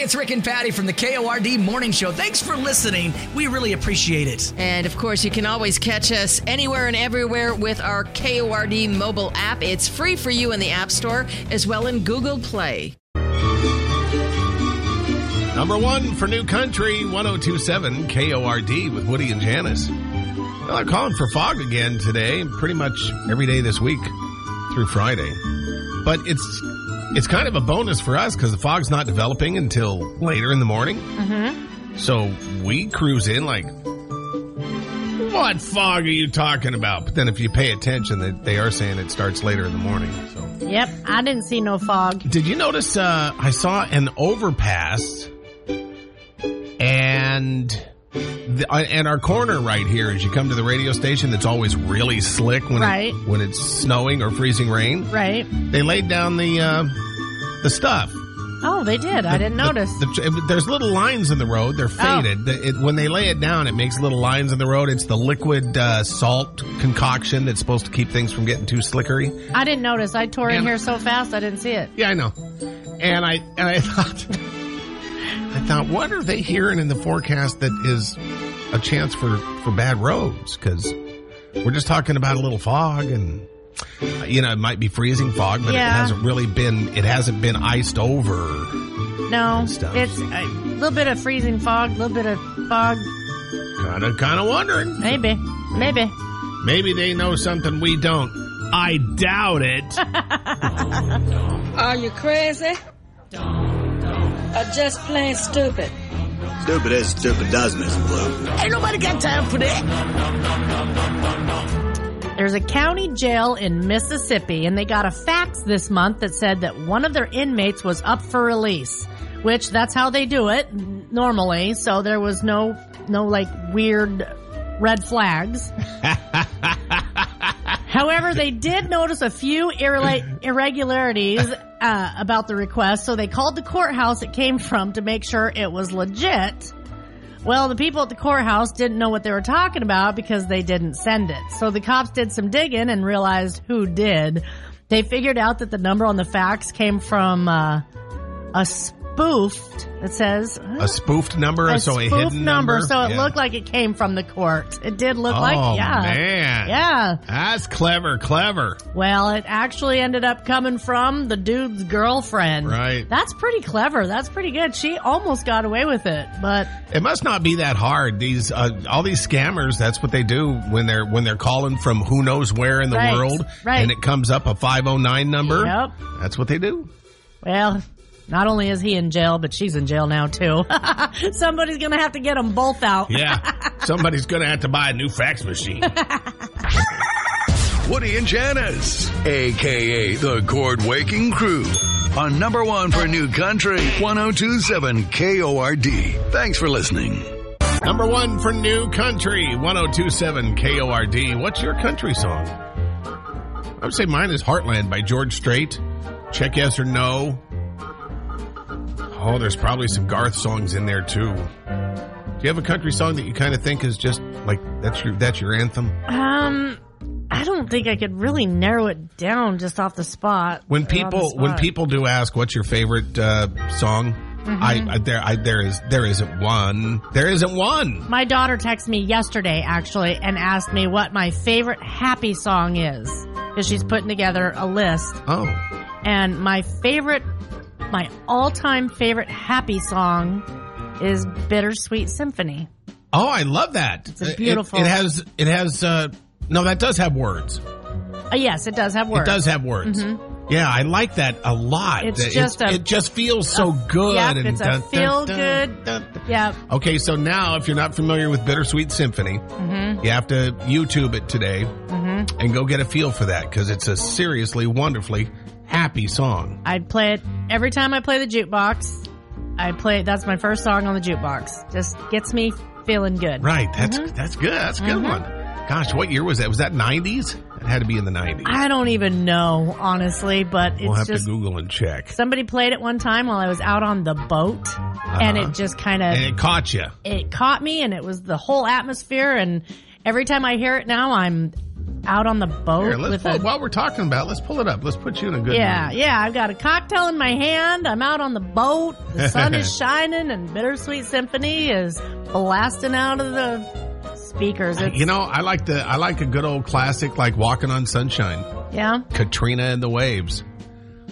it's Rick and Patty from the KORD Morning Show. Thanks for listening. We really appreciate it. And of course, you can always catch us anywhere and everywhere with our KORD mobile app. It's free for you in the App Store as well in Google Play. Number one for New Country, 1027 KORD with Woody and Janice. Well, they're calling for fog again today, pretty much every day this week through Friday. But it's it's kind of a bonus for us because the fog's not developing until later in the morning. Mm-hmm. So we cruise in like, what fog are you talking about? But then if you pay attention, they, they are saying it starts later in the morning. So Yep, I didn't see no fog. did you notice? Uh, I saw an overpass, and the, uh, and our corner right here, as you come to the radio station, that's always really slick when Right. it, when it's snowing or freezing rain. Right? They laid down the uh, the stuff. Oh, they did. I didn't The- notice. the- there's little lines in the road. They're Oh. faded. The- it- when they lay it down, it makes little lines in the road. It's the liquid uh, salt concoction that's supposed to keep things from getting too slickery. I didn't notice. I tore in here so fast I didn't see it. Yeah, I know. And I and I thought I thought what are they hearing in the forecast that is a chance for for bad roads cuz we're just talking about a little fog and you know, it might be freezing fog, but Yeah. it hasn't really been it hasn't been iced over. No, stuff. it's a little bit of freezing fog, a little bit of fog. Kind of kind of wondering. Maybe, maybe. Maybe they know something we don't. I doubt it. Are you crazy? Or just plain stupid? Stupid is stupid does, Miss Blue. Ain't nobody got time for that. There's a county jail in Mississippi, and they got a fax this month that said that one of their inmates was up for release, which that's how they do it normally. So there was no, no like weird red flags. However, they did notice a few irregularities uh, about the request, so they called the courthouse it came from to make sure it was legit. Well, the people at the courthouse didn't know what they were talking about because they didn't send it. So the cops did some digging and realized who did. They figured out that the number on the fax came from uh, a spoofed. It says a spoofed number, a so a spoofed hidden number, so it Yeah. looked like it came from the court. It did look oh, like, yeah, man. yeah. That's clever, clever. Well, it actually ended up coming from the dude's girlfriend. Right. That's pretty clever. That's pretty good. She almost got away with it, but It must not be that hard. These uh, all these scammers, that's what they do when they're when they're calling from who knows where in the Right, world right. and it comes up a 509 number. Yep. That's what they do. well, not only is he in jail, but she's in jail now too. Somebody's gonna have to get them both out. Yeah. Somebody's going to have to buy a new fax machine. Woody and Janice, aka the Cord Waking Crew, on number one for New Country, 1027 KORD. Thanks for listening. Number 1 for New Country, 1027 KORD. What's your country song? I would say mine is Heartland by George Strait. Check yes or no. Oh, there's probably some Garth songs in there too. Do you have a country song that you kind of think is just like that's your that's your anthem? Um, I don't think I could really narrow it down just off the spot. When Or on the people when people do ask what's your favorite uh, song, Mm-hmm. I, I there I there is there isn't one. There isn't one. My daughter texted me yesterday actually and asked me what my favorite happy song is because she's putting together a list. Oh, And my favorite, my all-time favorite happy song is "Bittersweet Symphony." oh, I love that. It's a beautiful- It, it has it has uh, no that does have words. Uh, yes, it does have words. It does have words. Yeah, I like that a lot. It's It- just a- it just feels so good. yep, and it's a dun, dun, feel dun, good- dun. Yeah, Okay, so now if you're not familiar with Bittersweet Symphony, Mm-hmm. you have to YouTube it today and go get a feel for that because it's a seriously, wonderfully happy song. I'd play it every time I play the jukebox. I play that's my first song on the jukebox. Just gets me feeling good. Right, that's Mm-hmm. that's good. That's a good one. Gosh, what year was that? Was that 90s? It had to be in the 90s. I don't even know honestly, but it's we'll have just to Google and check. somebody played it one time while I was out on the boat, and Uh-huh. it just kind And of it caught you. it caught me, and it was the whole atmosphere. And every time I hear it now, I'm out on the boat Here, with pull, a while we're talking about, it, let's pull it up. Let's put you in a good yeah, mood. yeah. I've got a cocktail in my hand. I'm out on the boat. The sun is shining, and Bittersweet Symphony is blasting out of the speakers. It's, You know, I like the I like a good old classic like Walking on Sunshine, yeah. Katrina and the Waves.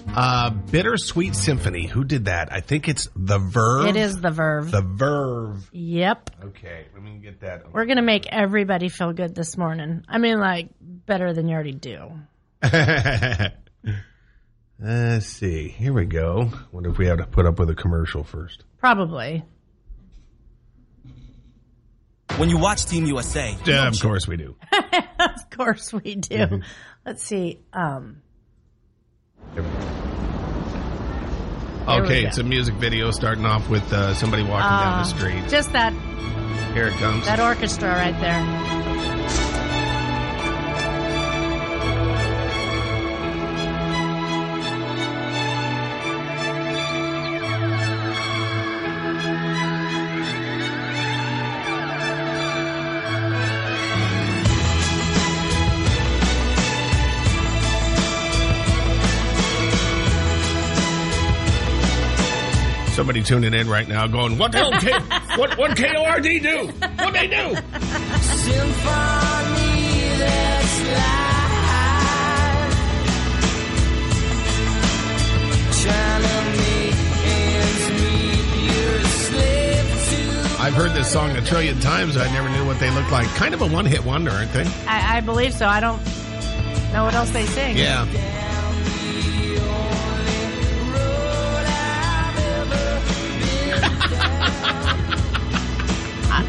Uh Bittersweet Symphony. Who did that? I think it's The Verve. It is the Verve. The Verve. yep. Okay, let me get that. We're gonna make everybody feel good this morning. I mean, like better than you already do. Let's see. Here we go. Wonder if we have to put up with a commercial first. Probably. When you watch Team USA, Yeah, of course we do. of course we do. Let's see. Um, Okay, it's a music video starting off with uh, somebody walking down the street. just that Here it comes. that orchestra right there. Somebody tuning in right now going, what the hell, K- what, what KORD do? What they do? I've heard this song a trillion times. I never knew what they looked like. Kind of a one-hit wonder, aren't they? I, I believe so. I don't know what else they sing. Yeah.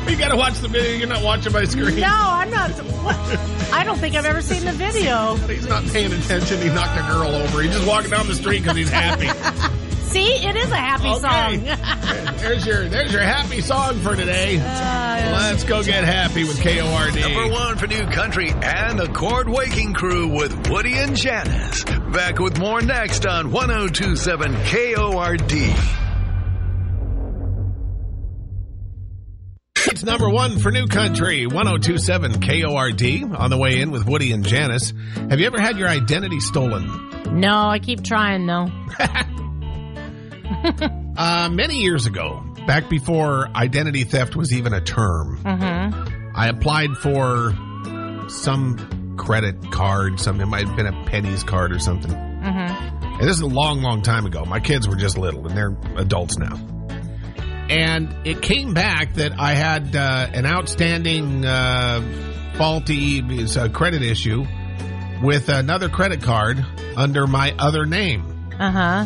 You gotta watch the video. You're not watching my screen. No, I'm not. What? I don't think I've ever seen the video. He's not paying attention. He knocked a girl over. He's just walking down the street because he's happy. See, it is a happy Okay. song. there's your there's your happy song for today. Uh, Let's go get happy with KORD. Number one for New Country and the Cord Waking Crew with Woody and Janice. Back with more next on 1027 KORD. It's number one for New Country, 1027 KORD, on the way in with Woody and Janice. Have you ever had your identity stolen? no, I keep trying though. Uh, many years ago, back before identity theft was even a term, Mm-hmm. I applied for some credit card, something. it might have been a Penney's card or something. Mm-hmm. And this is a long, long time ago. My kids were just little, and they're adults now. And it came back that I had uh, an outstanding uh, faulty credit issue with another credit card under my other name, Uh huh.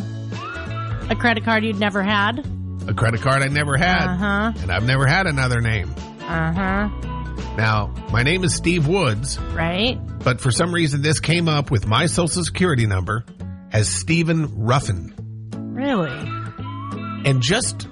A credit card you'd never had. a credit card I never had, Uh huh. and I've never had another name. Uh huh. Now, my name is Steve Woods, Right. but for some reason this came up with my social security number as Stephen Ruffin. Really. And just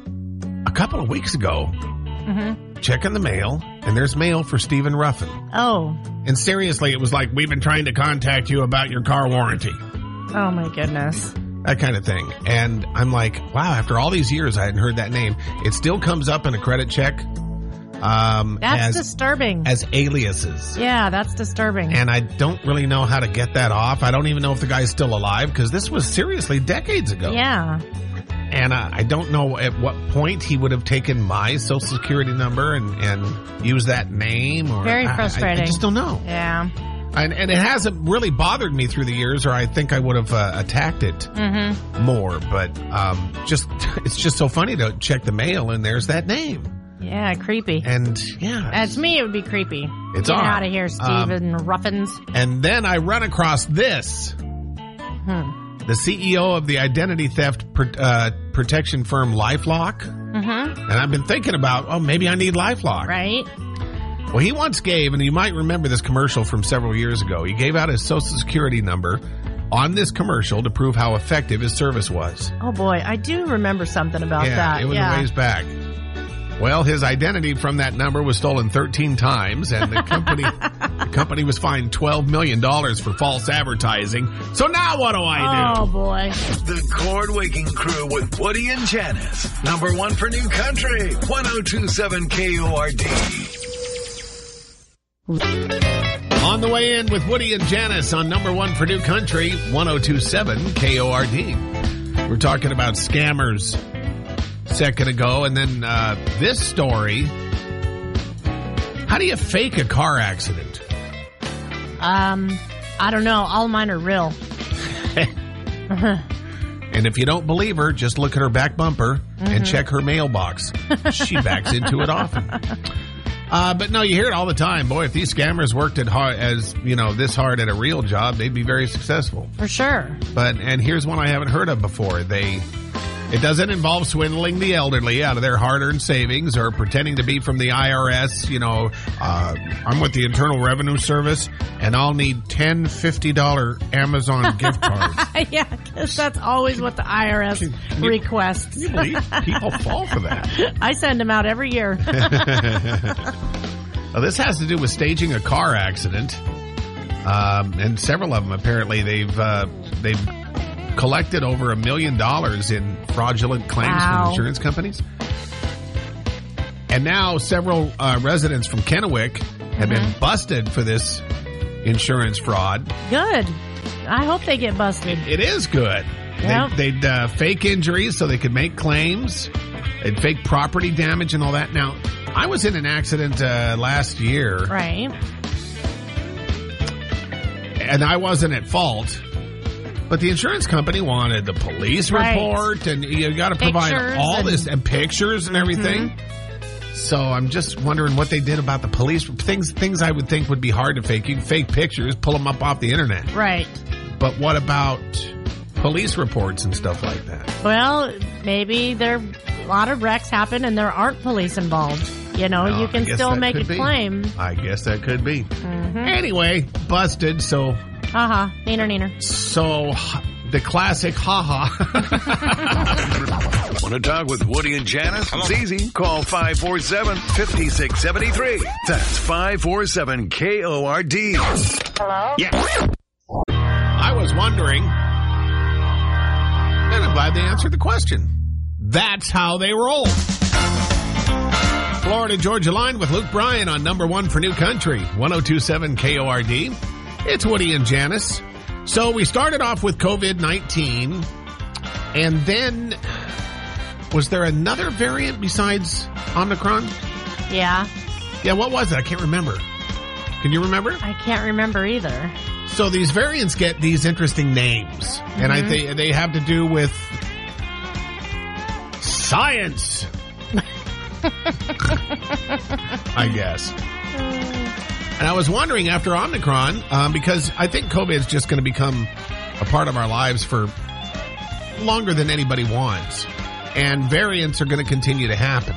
couple of weeks ago, Mm-hmm. checking the mail, and there's mail for Stephen Ruffin. Oh. And seriously, it was like, we've been trying to contact you about your car warranty, Oh my goodness. that kind of thing. And I'm like, wow, after all these years, I hadn't heard that name. It still comes up in a credit check um, That's as, disturbing. as aliases. yeah, that's disturbing. And I don't really know how to get that off. I don't even know if the guy's still alive because this was seriously decades ago. yeah. And uh, I don't know at what point he would have taken my social security number and, and used that name. Or Very frustrating. I- I, just don't know. Yeah. And, and it hasn't really bothered me through the years, or I think I would have uh, attacked it Mm-hmm. more. But um, just it's just so funny to check the mail and there's that name. Yeah, creepy. And yeah, As me, it would be creepy. It's Get out of here, Steven Ruffins. and then I run across this. Hmm. The CEO of the identity theft pr- uh, protection firm LifeLock, Mm-hmm. and I've been thinking about, oh, maybe I need LifeLock. Right? Well, he once gave, and you might remember this commercial from several years ago. He gave out his social security number on this commercial to prove how effective his service was. Oh boy, I do remember something about yeah, that. it was yeah. a ways back. Well, his identity from that number was stolen 13 times, and the company the company was fined 12 million dollars for false advertising. So now what do I do? Oh boy. The Cord Waking Crew with Woody and Janice. Number one for New Country, 1027 KORD. On the way in with Woody and Janice on number one for New Country, 1027 KORD. We're talking about scammers a second ago, and then uh, this story. How do you fake a car accident? Um, I don't know. All mine are real. And if you don't believe her, just look at her back bumper and check her mailbox. she backs into it often. Uh, but no, you hear it all the time. Boy, if these scammers worked at hard, as you know, this hard at a real job, they'd be very successful. For sure. But and here's one I haven't heard of before. They it doesn't involve swindling the elderly out of their hard-earned savings or pretending to be from the IRS. You know, uh, I'm with the Internal Revenue Service, and I'll need 10 50 dollar Amazon gift cards. yeah, because that's always what the IRS Can you- requests. Can you believe people fall for that? I send them out every year. Well, this has to do with staging a car accident, um, and several of them apparently they've uh, they've collected over a million dollars in fraudulent claims Wow. from insurance companies. And now several uh, residents from Kennewick have been busted for this insurance fraud. Good. I hope they get busted. It is good. Yep. They, they'd uh, fake injuries so they could make claims. They'd fake property damage and all that. Now, I was in an accident uh, last year. Right. and I wasn't at fault. But the insurance company wanted the police Right. report, and you got to provide Pictures all and- Mm-hmm. this and pictures and everything. So I'm just wondering what they did about the police things. Things I would think would be hard to fake. You can fake pictures, pull them up off the internet. Right. But what about police reports and stuff like that? Well, maybe there a lot of wrecks happen and there aren't police involved. You know, Well, you can still make a be. claim. I guess that could be. Mm-hmm. Anyway, busted. So Haha. Neener, neener. so the classic haha. Want to talk with Woody and Janice? It's easy. Call 547 5673. That's 547 KORD. Hello? Yeah. I was wondering, and I'm glad they answered the question. That's how they roll. Florida Georgia Line with Luke Bryan on number one for New Country, 1027 KORD. It's Woody and Janice. So we started off with COVID 19, and then was there another variant besides Omicron? Yeah. Yeah, what was it? I can't remember. Can you remember? I can't remember either. So these variants get these interesting names, and I mm-hmm. think they have to do with science. I guess. Uh, And I was wondering after Omicron, um, because I think COVID is just going to become a part of our lives for longer than anybody wants, and variants are going to continue to happen.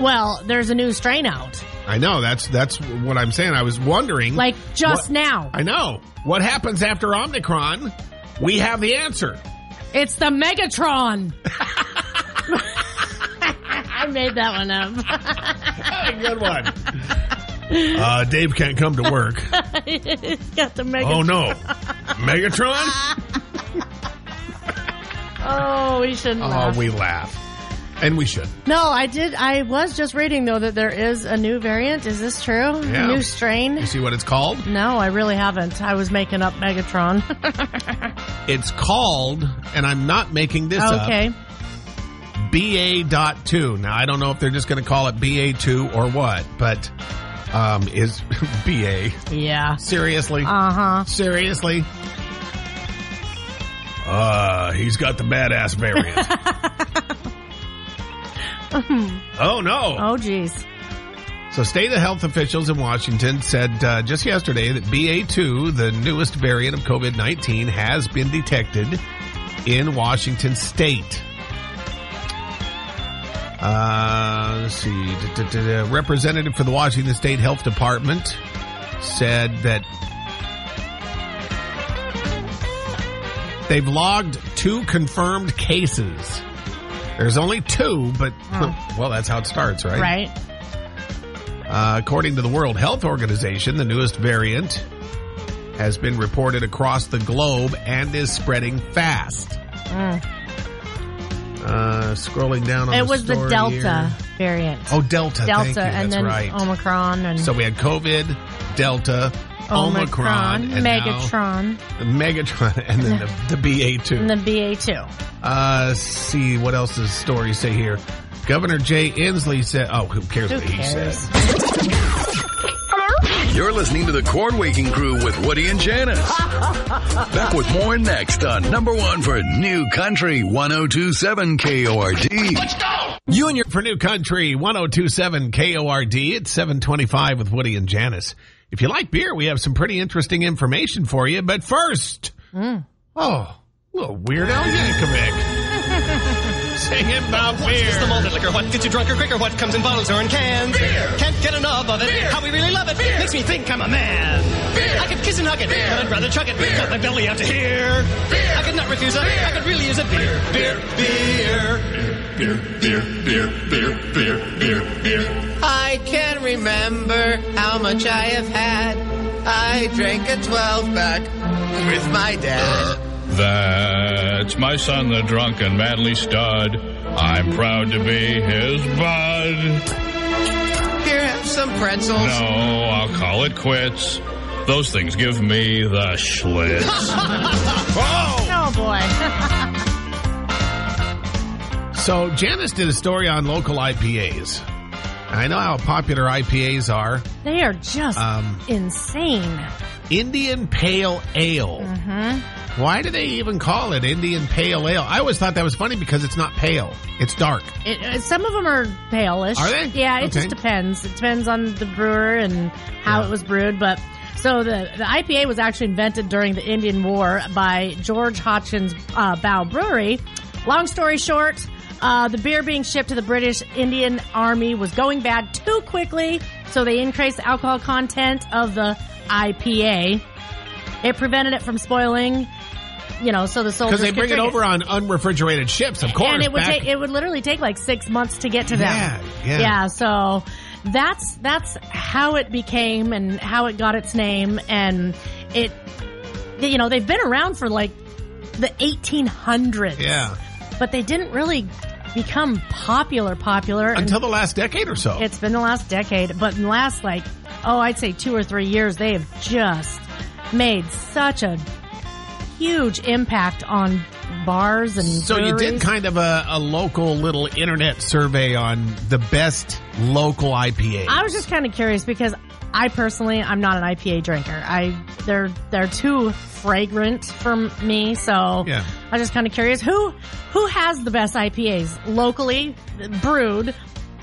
Well, there's a new strain out. I know that's that's what I'm saying. I was wondering, Like just What- now. I know. What happens after Omicron? We have the answer. It's the Megatron. I made that one up. a Good one. Uh, Dave can't come to work. It's got the Megatron. Oh no. Megatron? Oh, we shouldn't laugh. Oh, we laugh. And we should. No, I did. I was just reading though that there is a new variant. Is this true? Yeah. New strain? You see what it's called? No, I really haven't. I was making up Megatron. It's called, and I'm not making this okay. up, BA.2. Now, I don't know if they're just going to call it BA2 or what, but um, is BA. Yeah. Seriously? Uh huh. Seriously? Uh, he's got the badass variant. oh no. Oh, geez. So, state of health officials in Washington said uh, just yesterday that BA2, the newest variant of COVID 19, has been detected in Washington state. Uh, let's see. Representative for the Washington State Health Department said that they've logged two confirmed cases. There's only two, but well, that's how it starts, right? Right. Uh, according to the World Health Organization, the newest variant has been reported across the globe and is spreading fast. Uh, scrolling down on it the was the Delta here. variant. Oh, Delta. Delta, and That's then right. Omicron and so we had COVID, Delta, Omicron, and now Megatron, Megatron, and then the, the BA2. and the BA2. Uh, see what else does the story say here. Governor Jay Inslee said, "Oh, who cares Who what he cares? said?" You're listening to the Cord Waking Crew with Woody and Janice. Back with more next on number one for New Country 1027 KORD. Let's go! You and your for New Country 1027 KORD. It's 725 with Woody and Janice. If you like beer, we have some pretty interesting information for you. But first, Mm. oh, little Weird Al Yankovic. Singing about beer. It's the malted liquor. What gets you drunker quicker? What comes in bottles or in cans? Beer. Can't get enough of it. Beer. How we really love it. Beer. Makes me think I'm a man. Beer. I could kiss and hug it, Beer. but I'd rather chug it. Beer. Got my belly out to here. Beer. I could not refuse it. Beer. I could really use a beer. Beer. Beer. Beer, beer, beer, beer, beer, beer, beer. I can remember how much I have had. I drank a 12 pack with my dad. That's my son, the drunken manly stud. I'm proud to be his bud. Here, have some pretzels. No, I'll call it quits. Those things give me the schlitz. Oh boy. So Janice did a story on local IPAs. I know how popular IPAs are. they are just Um, insane. Indian Pale Ale. Mm-hmm. Why do they even call it Indian Pale Ale? I always thought that was funny because it's not pale; it's dark. It, uh, some of them are palish. Are they? Yeah, it Okay. just depends. It depends on the brewer and how Yeah. it was brewed. But so the the IPA was actually invented during the Indian War by George Hodgkins uh, Bow Brewery. Long story short, uh, the beer being shipped to the British Indian Army was going bad too quickly, so they increased the alcohol content of the IPA. It prevented it from spoiling. You know, so the soldiers Because they bring it over on unrefrigerated ships, of course. and it would back- take it would literally take like six months to get to them. Yeah, yeah. So that's that's how it became and how it got its name, and it you know they've been around for like the 1800s. yeah, but they didn't really become popular popular until the last decade or so. it's been the last decade, but in the last like oh I'd say two or three years they have just made such a huge impact on bars and So you did kind of a, a local little internet survey on the best local IPA. I was just kind of curious because I personally I'm not an IPA drinker. I they're they're too fragrant for me, so Yeah. I was just kind of curious who who has the best IPAs locally brewed,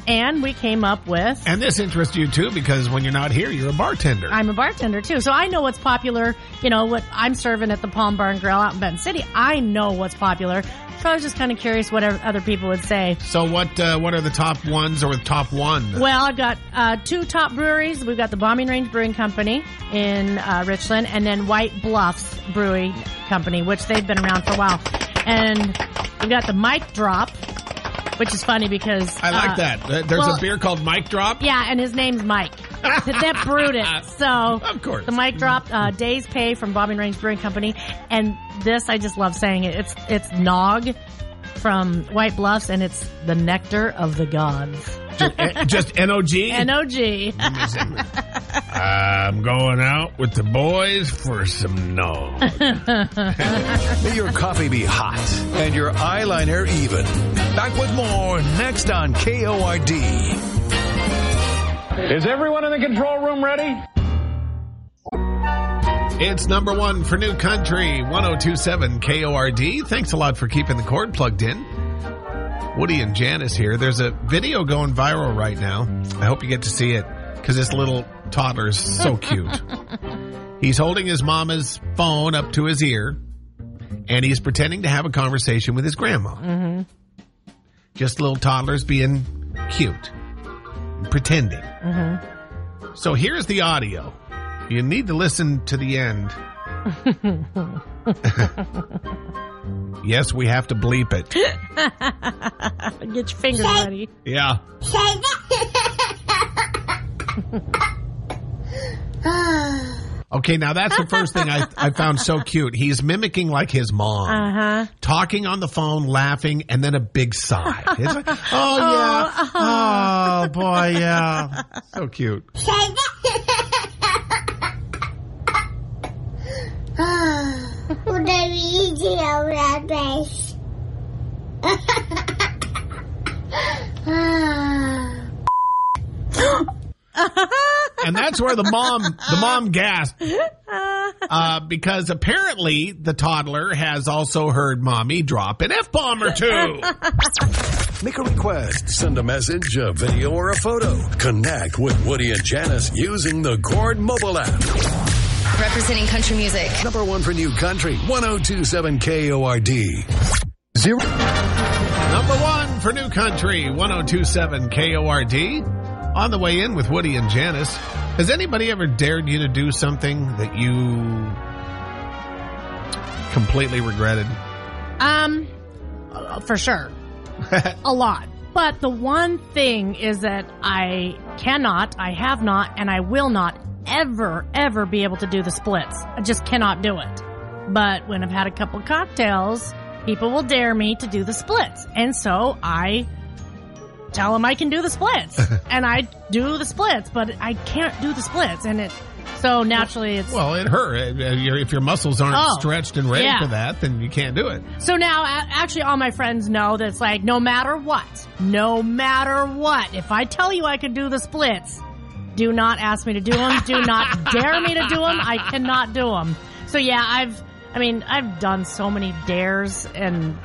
and we came up with. and this interests you too because when you're not here, you're a bartender. I'm a bartender too, so I know what's popular. You know what I'm serving at the Palm Bar and Grill out in Benton City. I know what's popular, so I was just kind of curious what other people would say. so what? Uh, what are the top ones or the top one? Well, I've got uh, two top breweries. We've got the Bombing Range Brewing Company in uh, Richland, and then White Bluffs Brewing Company, which they've been around for a while. And we've got the Mike Drop, which is funny because I like uh, that. There's well, a beer called Mike Drop. Yeah, and his name's Mike. that brewed it. So Of course. the Mike Drop uh, Days Pay from Bombing Range Brewing Company, and this I just love saying it. It's it's Nog from White Bluffs, and it's the nectar of the gods. Just, eh, just N-O-G? N-O-G. I'm going out with the boys for some no. May your coffee be hot and your eyeliner even. Back with more next on KORD. Is everyone in the control room ready? It's number one for New Country 1027 KORD. Thanks a lot for keeping the cord plugged in. Woody and Janice here. There's a video going viral right now. I hope you get to see it because this little toddler is so cute. he's holding his mama's phone up to his ear and he's pretending to have a conversation with his grandma. Mm-hmm. Just little toddlers being cute, pretending. Mm-hmm. So here's the audio. You need to listen to the end. yes, we have to bleep it. Get your fingers ready. Yeah. Okay, now that's the first thing I, I found so cute. He's mimicking like his mom, Uh huh. talking on the phone, laughing, and then a big sigh. It's like, oh yeah, oh boy, yeah, so cute. Udah biji ya udah guys. and that's where the mom the mom gasped uh, because apparently the toddler has also heard mommy drop an f bomb or two. Make a request, send a message, a video, or a photo. Connect with Woody and Janice using the Cord mobile app. Representing country music. Number one for new country, 1027 KORD. Zero. Number one for new country, 1027 KORD. On the way in with Woody and Janice. Has anybody ever dared you to do something that you completely regretted? Um, for sure. a lot. But the one thing is that I cannot, I have not, and I will not ever, ever be able to do the splits. I just cannot do it. But when I've had a couple cocktails, people will dare me to do the splits. And so I tell them I can do the splits. and I do the splits, but I can't do the splits. And it, so naturally it's. Well, it hurt. If your muscles aren't Oh, stretched and ready yeah. for that, then you can't do it. So now, actually, all my friends know that it's like, no matter what, no matter what, if I tell you I can do the splits, do not ask me to do them. do not dare me to do them. I cannot do them. So yeah, I've, I mean, I've done so many dares and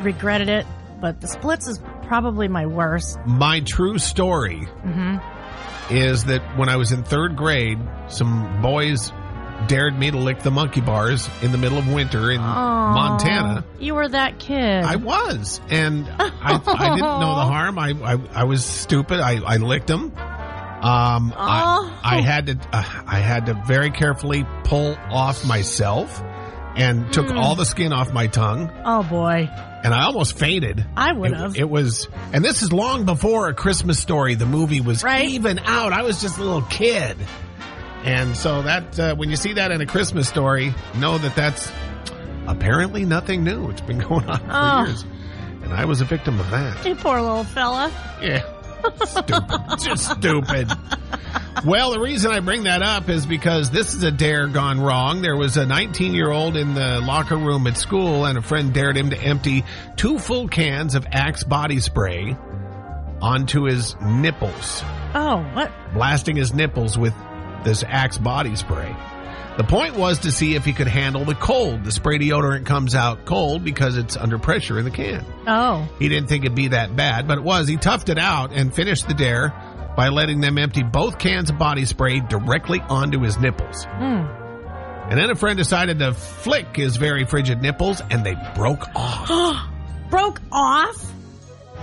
regretted it, but the splits is probably my worst. My true story hmm is that when I was in third grade, some boys dared me to lick the monkey bars in the middle of winter in Montana. You were that kid. I was, and I, I didn't know the harm. I I, I was stupid. I, I licked them. Um, Oh. I, I had to uh, I had to very carefully pull off myself, and took Mm. all the skin off my tongue, Oh boy. and I almost fainted. I would It, have. it was, and this is long before A Christmas Story, the movie was Right. even out. I was just a little kid, and so that uh, when you see that in A Christmas Story, know that that's apparently nothing new. It's been going on for Oh. years, and I was a victim of that. You poor little fella. Yeah, stupid, just stupid. Well, the reason I bring that up is because this is a dare gone wrong. There was a 19 year old in the locker room at school, and a friend dared him to empty two full cans of Axe body spray onto his nipples, Oh, what? blasting his nipples with this Axe body spray. The point was to see if he could handle the cold. The spray deodorant comes out cold because it's under pressure in the can. Oh. He didn't think it'd be that bad, but it was. He toughed it out and finished the dare by letting them empty both cans of body spray directly onto his nipples. Hmm. And then a friend decided to flick his very frigid nipples, and they broke off. Broke off?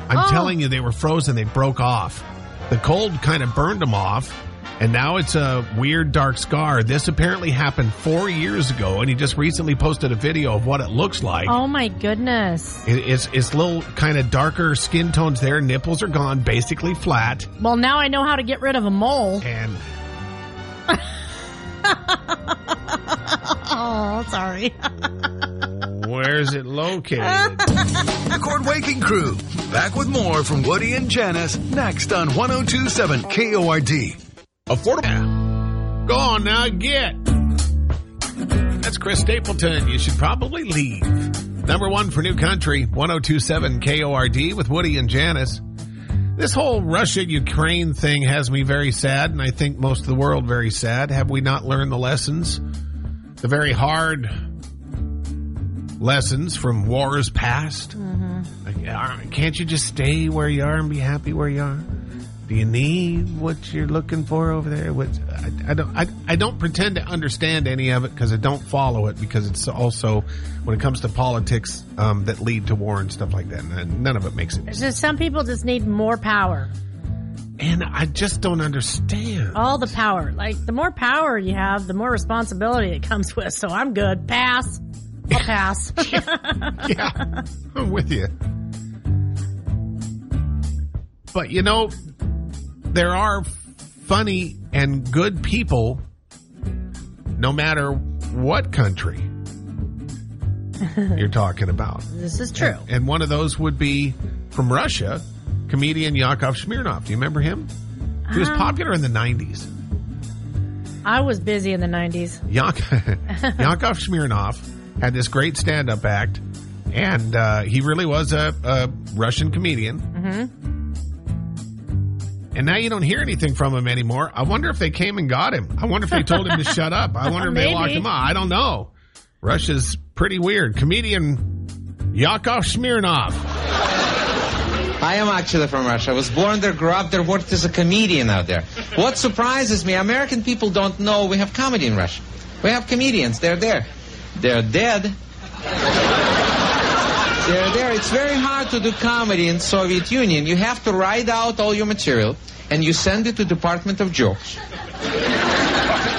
I'm Oh. telling you, they were frozen. They broke off. The cold kind of burned them off, and now it's a weird dark scar. This apparently happened four years ago, and he just recently posted a video of what it looks like. Oh my goodness. It- It's it's little kind of darker skin tones there. Nipples are gone, basically flat. Well, now I know how to get rid of a mole. And oh, sorry. where's it located? The Cord Waking Crew. Back with more from Woody and Janice next on 1027 KORD. Affordable. Go on now, get. That's Chris Stapleton. You should probably leave. Number one for New Country, 1027 KORD with Woody and Janice. This whole Russia Ukraine thing has me very sad, and I think most of the world very sad. Have we not learned the lessons? The very hard lessons from wars past? Like, uh, can't you just stay where you are and be happy where you are? Do you need what you're looking for over there? What I, I don't. I, I don't pretend to understand any of it because I don't follow it because it's also when it comes to politics um, that lead to war and stuff like that. And none of it makes it. It's just some people just need more power. And I just don't understand. All the power. Like, the more power you have, the more responsibility it comes with. So I'm good. Pass. I'll pass. yeah, I'm with you. But you know, there are funny and good people, no matter what country you're talking about. This is true. And, and one of those would be from Russia, comedian Yakov Smirnoff. Do you remember him? He was Um, popular in the 90s. I was busy in the 90s. Yak- Yakov Smirnoff had this great stand up act, and uh, he really was a, a Russian comedian. hmm And now you don't hear anything from him anymore. I wonder if they came and got him. I wonder if they told him to shut up. I wonder if they locked him up. I don't know. Russia's pretty weird. Comedian Yakov Smirnoff. I am actually from Russia. I was born there, grew up there, worked as a comedian out there. What surprises me, American people don't know we have comedy in Russia. We have comedians. They're there. They're dead. They're there. It's very hard to do comedy in Soviet Union. You have to write out all your material and you send it to Department of Jokes.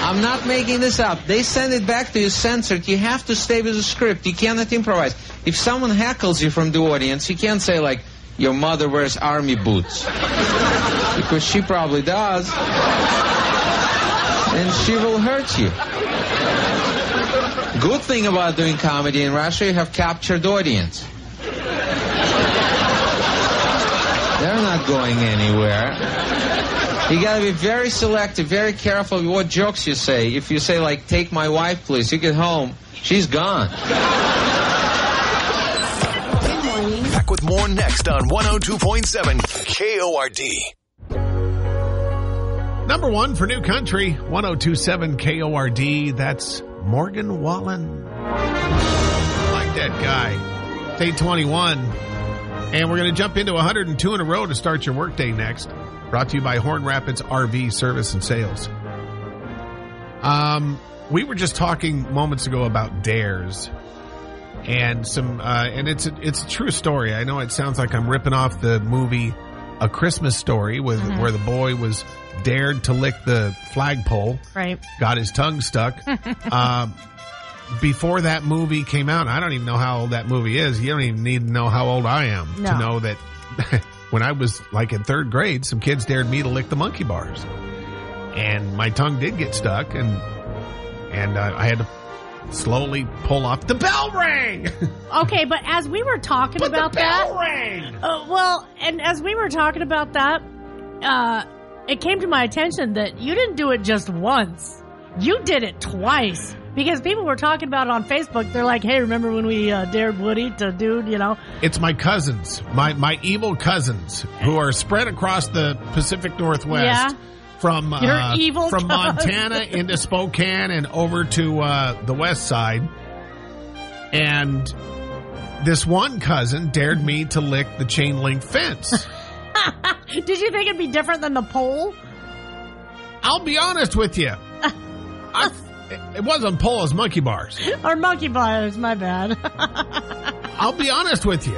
I'm not making this up. They send it back to you censored. You have to stay with the script. You cannot improvise. If someone heckles you from the audience, you can't say like, your mother wears army boots. Because she probably does. And she will hurt you. Good thing about doing comedy in Russia, you have captured audience. They're not going anywhere. You gotta be very selective, very careful with what jokes you say. If you say like, take my wife please, you get home, she's gone. Back with more next on 102.7 KORD. Number one for New Country, 1027 KORD. That's Morgan Wallen. I like that guy. Day 21. And we're going to jump into 102 in a row to start your workday next. Brought to you by Horn Rapids RV Service and Sales. Um, we were just talking moments ago about dares and some, uh, and it's a, it's a true story. I know it sounds like I'm ripping off the movie A Christmas Story with Mhm. where the boy was dared to lick the flagpole, Right. got his tongue stuck. um, before that movie came out, I don't even know how old that movie is. You don't even need to know how old I am to know that when I was like in third grade, some kids dared me to lick the monkey bars, and my tongue did get stuck, and and uh, I had to slowly pull off. The bell rang. Okay, but as we were talking about that, Uh, well, and as we were talking about that, uh, it came to my attention that you didn't do it just once. You did it twice. Because people were talking about it on Facebook. They're like, hey, remember when we uh, dared Woody to do, you know? It's my cousins, my my evil cousins, who are spread across the Pacific Northwest. Yeah. From Your uh, evil from. Montana into Spokane and over to uh, the west side, and this one cousin dared me to lick the chain link fence. Did you think it'd be different than the pole? I'll be honest with you, I, it wasn't Paula's monkey bars. or monkey bars, my bad. I'll be honest with you.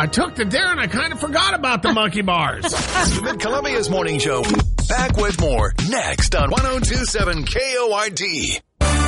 I took the dare and I kind of forgot about the monkey bars. Mid Columbia's morning show. Back with more next on 102.7 KORD.